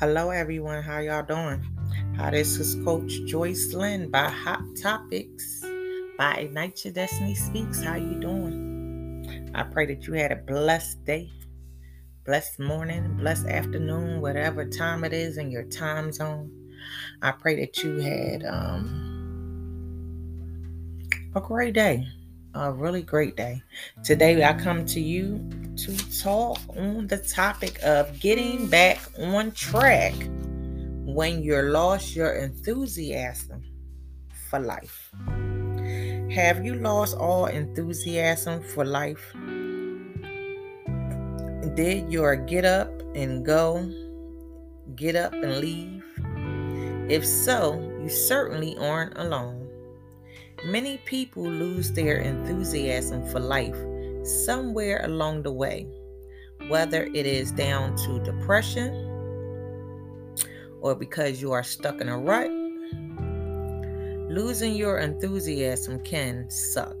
Hello, everyone. How y'all doing? Hi, this is Coach Joyce Lynn by Hot Topics by Ignite Your Destiny Speaks. How you doing? I pray that you had a blessed day, blessed morning, blessed afternoon, whatever time it is in your time zone. I pray that you had um, a great day, a really great day. Today, I come to you to talk on the topic of getting back on track when you're lost your enthusiasm for life. Have you lost all enthusiasm for life? Did your get up and go, get up and leave? If so, you certainly aren't alone. Many people lose their enthusiasm for life somewhere along the way, whether it is down to depression or because you are stuck in a rut. Losing your enthusiasm can suck.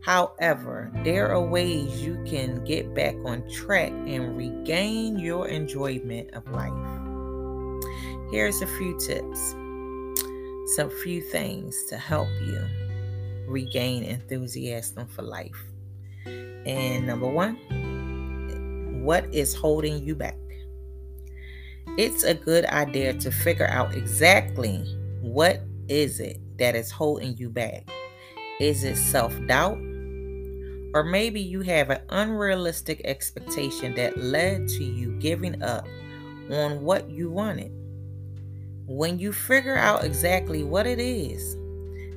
However, there are ways you can get back on track and regain your enjoyment of life. Here's a few tips, some few things to help you regain enthusiasm for life. And number one, what is holding you back? It's a good idea to figure out exactly what is it that is holding you back. Is it self-doubt? Or maybe you have an unrealistic expectation that led to you giving up on what you wanted. When you figure out exactly what it is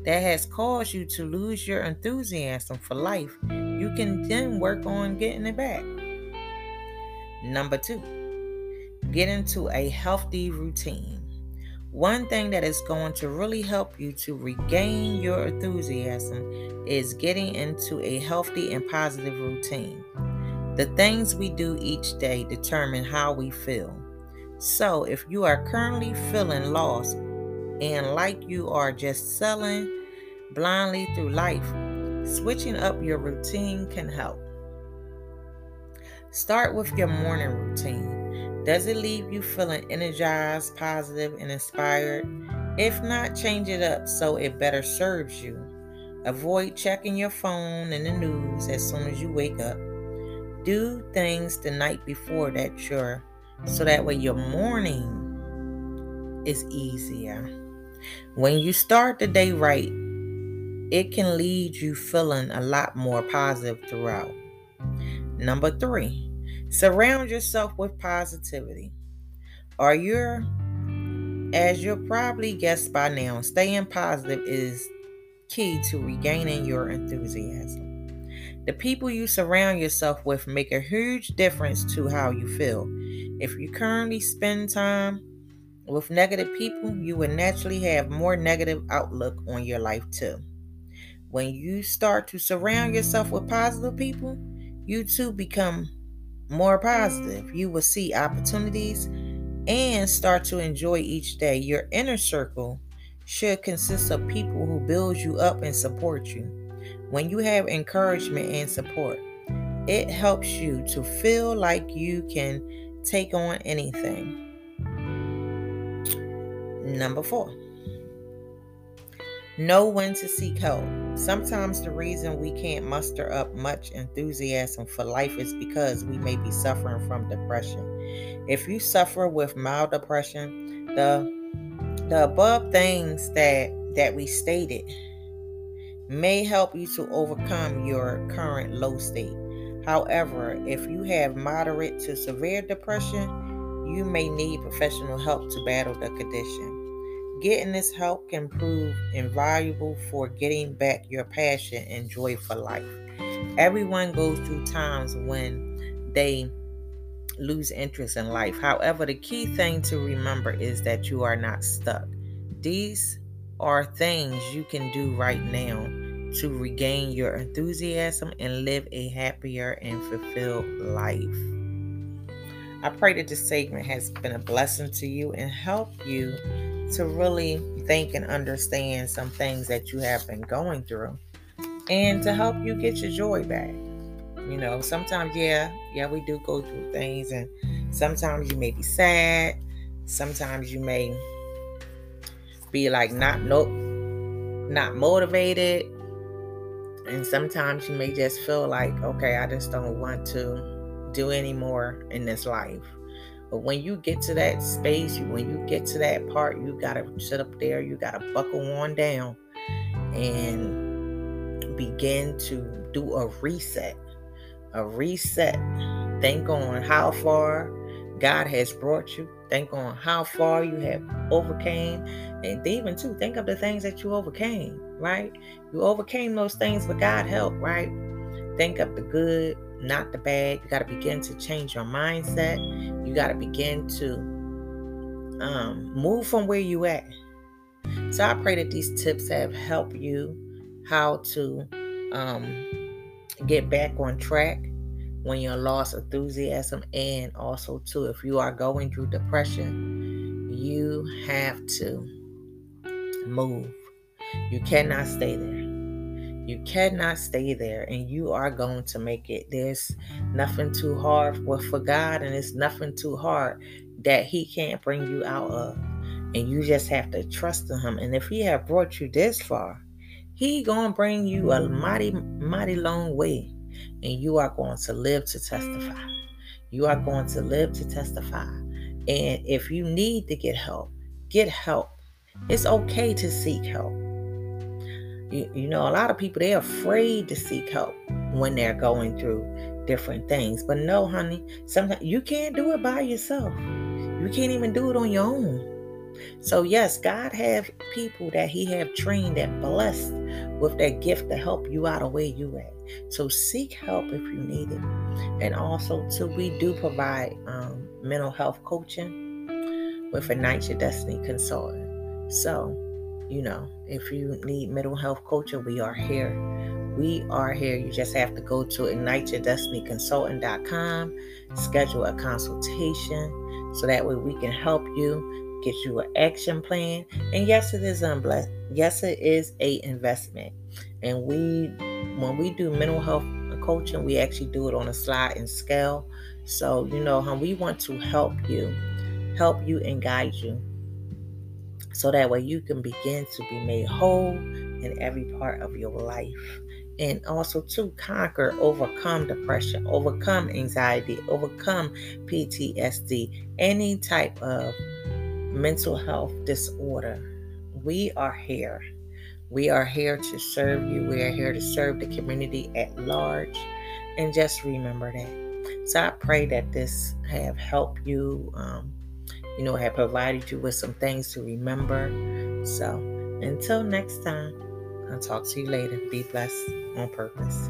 that has caused you to lose your enthusiasm for life, you can then work on getting it back. Number two, get into a healthy routine. One thing that is going to really help you to regain your enthusiasm is getting into a healthy and positive routine. The things we do each day determine how we feel. So, if you are currently feeling lost and like you are just selling blindly through life, switching up your routine can help. Start with your morning routine. Does it leave you feeling energized, positive, and inspired? If not, change it up so it better serves you. Avoid checking your phone and the news as soon as you wake up. Do things the night before that you're so that way your morning is easier. When you start the day right, it can lead you feeling a lot more positive throughout. Number three, surround yourself with positivity. Are you, as you'll probably guessed by now, staying positive is key to regaining your enthusiasm. The people you surround yourself with make a huge difference to how you feel. If you currently spend time with negative people, you will naturally have more negative outlook on your life too. When you start to surround yourself with positive people, you too become more positive. You will see opportunities and start to enjoy each day. Your inner circle should consist of people who build you up and support you. When you have encouragement and support, it helps you to feel like you can take on anything. Number four, know when to seek help. Sometimes the reason we can't muster up much enthusiasm for life is because we may be suffering from depression. If you suffer with mild depression, the the above things that that we stated may help you to overcome your current low state. However, if you have moderate to severe depression, you may need professional help to battle the condition. Getting this help can prove invaluable for getting back your passion and joy for life. Everyone goes through times when they lose interest in life. However, the key thing to remember is that you are not stuck. These are things you can do right now to regain your enthusiasm and live a happier and fulfilled life. I pray that this segment has been a blessing to you and help you to really think and understand some things that you have been going through and to help you get your joy back. You know, sometimes, yeah, yeah, we do go through things, and sometimes you may be sad, sometimes you may be like not nope, not motivated and sometimes you may just feel like okay i just don't want to do any more in this life. But when you get to that space when you get to that part you gotta sit up there you gotta buckle on down and begin to do a reset a reset. Think on how far god has brought you think on how far you have overcame and even too think of the things that you overcame right? You overcame those things with god help right? Think of the good not the bad. You got to begin to change your mindset. You got to begin to um, move from where you at. So i pray that these tips have helped you how to um, get back on track when you lost enthusiasm and also too if you are going through depression you have to move. You cannot stay there. You cannot stay there and you are going to make it. There's nothing too hard for, for god and it's nothing too hard that he can't bring you out of. And you just have to trust in him. And if he have brought you this far he gonna bring you a mighty mighty long way and you are going to live to testify. You are going to live to testify. And if you need to get help, get help. It's okay to seek help. You, you know, a lot of people, they're afraid to seek help when they're going through different things. But no, honey, sometimes you can't do it by yourself. You can't even do it on your own. So yes, God have people that He have trained and blessed with that gift to help you out of where you at. So seek help if you need it. And also, too, we do provide um, mental health coaching with a Ignite Your Destiny consultant. So, you know, if you need mental health coaching, we are here. We are here. You just have to go to igniteyourdestinyconsultant.com, schedule a consultation so that way we can help you, get you an action plan. And yes, it is unblessed. Yes, it is a investment. And we when we do mental health coaching, we actually do it on a slide and scale. So, you know, how we want to help you, help you and guide you. So that way you can begin to be made whole in every part of your life. And also to conquer, overcome depression, overcome anxiety, overcome PTSD, any type of mental health disorder. We are here we are here to serve you. We are here to serve the community at large. And just remember that. So I pray that this have helped you, um, you know, have provided you with some things to remember. So until next time, I'll talk to you later. Be blessed on purpose.